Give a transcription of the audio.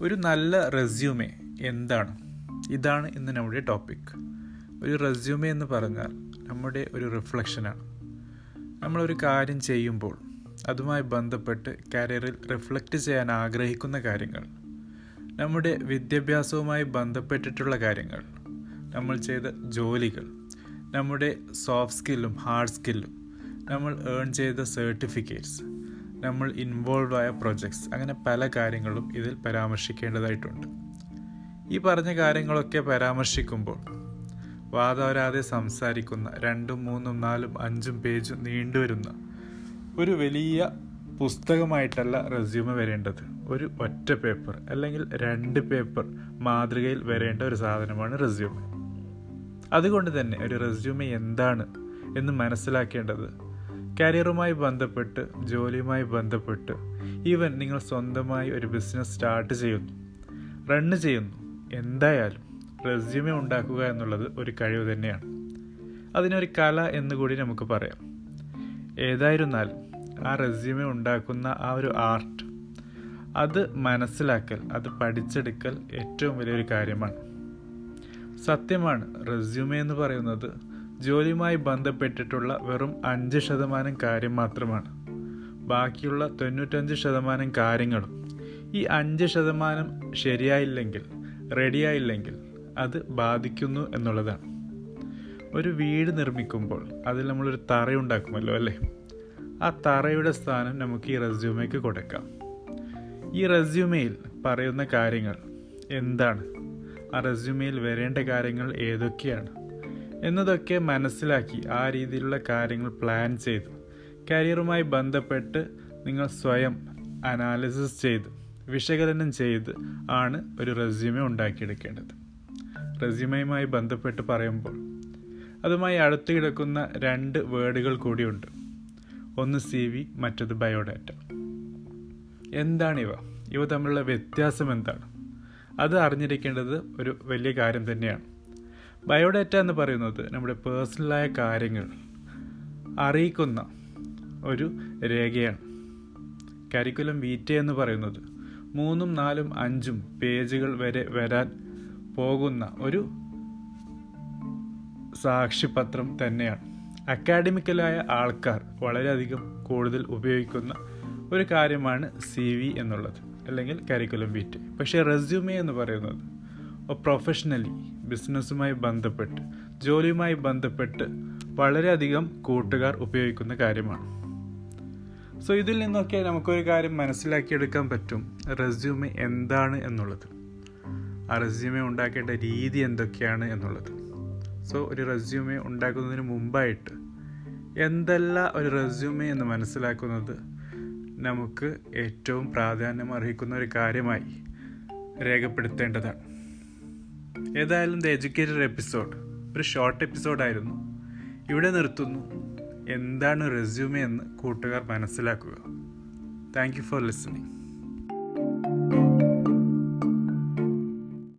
ഒരു നല്ല റെസ്യൂമേ എന്താണ്? ഇതാണ് ഇന്ന് നമ്മുടെ ടോപ്പിക് ഒരു റെസ്യൂമേ എന്ന് പറഞ്ഞാൽ നമ്മുടെ ഒരു റിഫ്ലക്ഷനാണ് നമ്മളൊരു കാര്യം ചെയ്യുമ്പോൾ അതുമായി ബന്ധപ്പെട്ട് കരിയറിൽ റിഫ്ലക്റ്റ് ചെയ്യാൻ ആഗ്രഹിക്കുന്ന കാര്യങ്ങൾ നമ്മുടെ വിദ്യാഭ്യാസവുമായി ബന്ധപ്പെട്ടിട്ടുള്ള കാര്യങ്ങൾ നമ്മൾ ചെയ്ത ജോലികൾ നമ്മുടെ സോഫ്റ്റ് സ്കില്ലും ഹാർഡ് സ്കില്ലും നമ്മൾ ഏൺ ചെയ്ത സർട്ടിഫിക്കറ്റ്സ് നമ്മൾ ഇൻവോൾവ് ആയ പ്രൊജക്ട്സ് അങ്ങനെ പല കാര്യങ്ങളും ഇതിൽ പരാമർശിക്കേണ്ടതായിട്ടുണ്ട്. ഈ പറഞ്ഞ കാര്യങ്ങളൊക്കെ പരാമർശിക്കുമ്പോൾ വാദോരാതെ സംസാരിക്കുന്ന രണ്ടും മൂന്നും നാലും അഞ്ചും പേജും നീണ്ടുവരുന്ന ഒരു വലിയ പുസ്തകമായിട്ടല്ല റെസ്യൂമ് വരേണ്ടത്. ഒരു ഒറ്റ പേപ്പർ അല്ലെങ്കിൽ രണ്ട് പേപ്പർ മാതൃകയിൽ വരേണ്ട ഒരു സാധനമാണ് റെസ്യൂമ് അതുകൊണ്ട് തന്നെ ഒരു റെസ്യൂമ് എന്താണ് എന്ന് മനസ്സിലാക്കേണ്ടത് കരിയറുമായി ബന്ധപ്പെട്ട് ജോലിയുമായി ബന്ധപ്പെട്ട് ഈവൻ നിങ്ങൾ സ്വന്തമായി ഒരു ബിസിനസ് സ്റ്റാർട്ട് ചെയ്യുന്നു റണ്ണ് ചെയ്യുന്നു എന്തായാലും റെസ്യൂമെ ഉണ്ടാക്കുക എന്നുള്ളത് ഒരു കഴിവ് തന്നെയാണ്. അതിനൊരു കല എന്ന് കൂടി നമുക്ക് പറയാം. ഏതായിരുന്നാൽ ആ റെസ്യൂമെ ഉണ്ടാക്കുന്ന ആ ഒരു ആർട്ട് അത് മനസ്സിലാക്കൽ അത് പഠിച്ചെടുക്കൽ ഏറ്റവും വലിയൊരു കാര്യമാണ്. സത്യമാണ് റെസ്യൂമെ എന്ന് പറയുന്നത് ജോലിയുമായി ബന്ധപ്പെട്ടിട്ടുള്ള വെറും അഞ്ച് ശതമാനം കാര്യം മാത്രമാണ്. ബാക്കിയുള്ള തൊണ്ണൂറ്റഞ്ച് ശതമാനം കാര്യങ്ങളും ഈ അഞ്ച് ശതമാനം ശരിയായില്ലെങ്കിൽ റെഡിയായില്ലെങ്കിൽ അത് ബാധിക്കുന്നു എന്നുള്ളതാണ്. ഒരു വീട് നിർമ്മിക്കുമ്പോൾ അതിൽ നമ്മളൊരു തറയുണ്ടാക്കുമല്ലോ അല്ലേ? ആ തറയുടെ സ്ഥാനം നമുക്ക് ഈ റെസ്യൂമേക്ക് കൊടുക്കാം. ഈ റെസ്യൂമയിൽ പറയുന്ന കാര്യങ്ങൾ എന്താണ്? ആ റെസ്യൂമയിൽ വരേണ്ട കാര്യങ്ങൾ ഏതൊക്കെയാണ്? എന്നതൊക്കെ മനസ്സിലാക്കി ആ രീതിയിലുള്ള കാര്യങ്ങൾ പ്ലാൻ ചെയ്ത്. കരിയറുമായി ബന്ധപ്പെട്ട് നിങ്ങൾ സ്വയം അനാലിസിസ് ചെയ്ത് വിശകലനം ചെയ്ത് ആണ് ഒരു റെസ്യൂമെ ഉണ്ടാക്കിയെടുക്കേണ്ടത്. റെസ്യൂമയുമായി ബന്ധപ്പെട്ട് പറയുമ്പോൾ അതുമായി അടുത്ത് കിടക്കുന്ന രണ്ട് വേർഡുകൾ കൂടിയുണ്ട് ഒന്ന് സി വി മറ്റത് ബയോഡാറ്റ എന്താണിവ? ഇവ തമ്മിലുള്ള വ്യത്യാസം എന്താണ്? അത് അറിഞ്ഞിരിക്കേണ്ടത് ഒരു വലിയ കാര്യം തന്നെയാണ്. ബയോഡാറ്റ എന്ന് പറയുന്നത് നമ്മുടെ പേഴ്സണലായ കാര്യങ്ങൾ അറിയിക്കുന്ന ഒരു രേഖയാണ്. കരിക്കുലം വീറ്റ എന്ന് പറയുന്നത് മൂന്നും നാലും അഞ്ചും പേജുകൾ വരെ വരാൻ പോകുന്ന ഒരു സാക്ഷിപത്രം തന്നെയാണ്. അക്കാഡമിക്കലായ ആൾക്കാർ വളരെയധികം കൂടുതൽ ഉപയോഗിക്കുന്ന ഒരു കാര്യമാണ് സി വി എന്നുള്ളത് അല്ലെങ്കിൽ കരിക്കുലം വീറ്റ് പക്ഷേ റെസ്യൂമേ എന്ന് പറയുന്നത് പ്രൊഫഷണലി ബിസിനസ്സുമായി ബന്ധപ്പെട്ട് ജോലിയുമായി ബന്ധപ്പെട്ട് വളരെയധികം കൂട്ടുകാർ ഉപയോഗിക്കുന്ന കാര്യമാണ്. സോ ഇതിൽ നിന്നൊക്കെ നമുക്കൊരു കാര്യം മനസ്സിലാക്കിയെടുക്കാൻ പറ്റും. റെസ്യൂമെ എന്താണ് എന്നുള്ളത്. ആ റെസ്യൂമെ ഉണ്ടാക്കേണ്ട രീതി എന്തൊക്കെയാണ് എന്നുള്ളത്. സോ ഒരു റെസ്യൂമെ ഉണ്ടാക്കുന്നതിന് മുമ്പായിട്ട് എന്തല്ല ഒരു റെസ്യൂമെ എന്ന് മനസ്സിലാക്കുന്നത് നമുക്ക് ഏറ്റവും പ്രാധാന്യം അർഹിക്കുന്ന ഒരു കാര്യമായി രേഖപ്പെടുത്തേണ്ടതാണ്. ഏതായാലും ദ എഡ്യൂക്കേറ്റഡ് എപ്പിസോഡ് ഒരു ഷോർട്ട് എപ്പിസോഡായിരുന്നു ഇവിടെ നിർത്തുന്നു. എന്താണ് റെസ്യൂമെ എന്ന് കൂട്ടുകാർ മനസ്സിലാക്കുക. Thank you for listening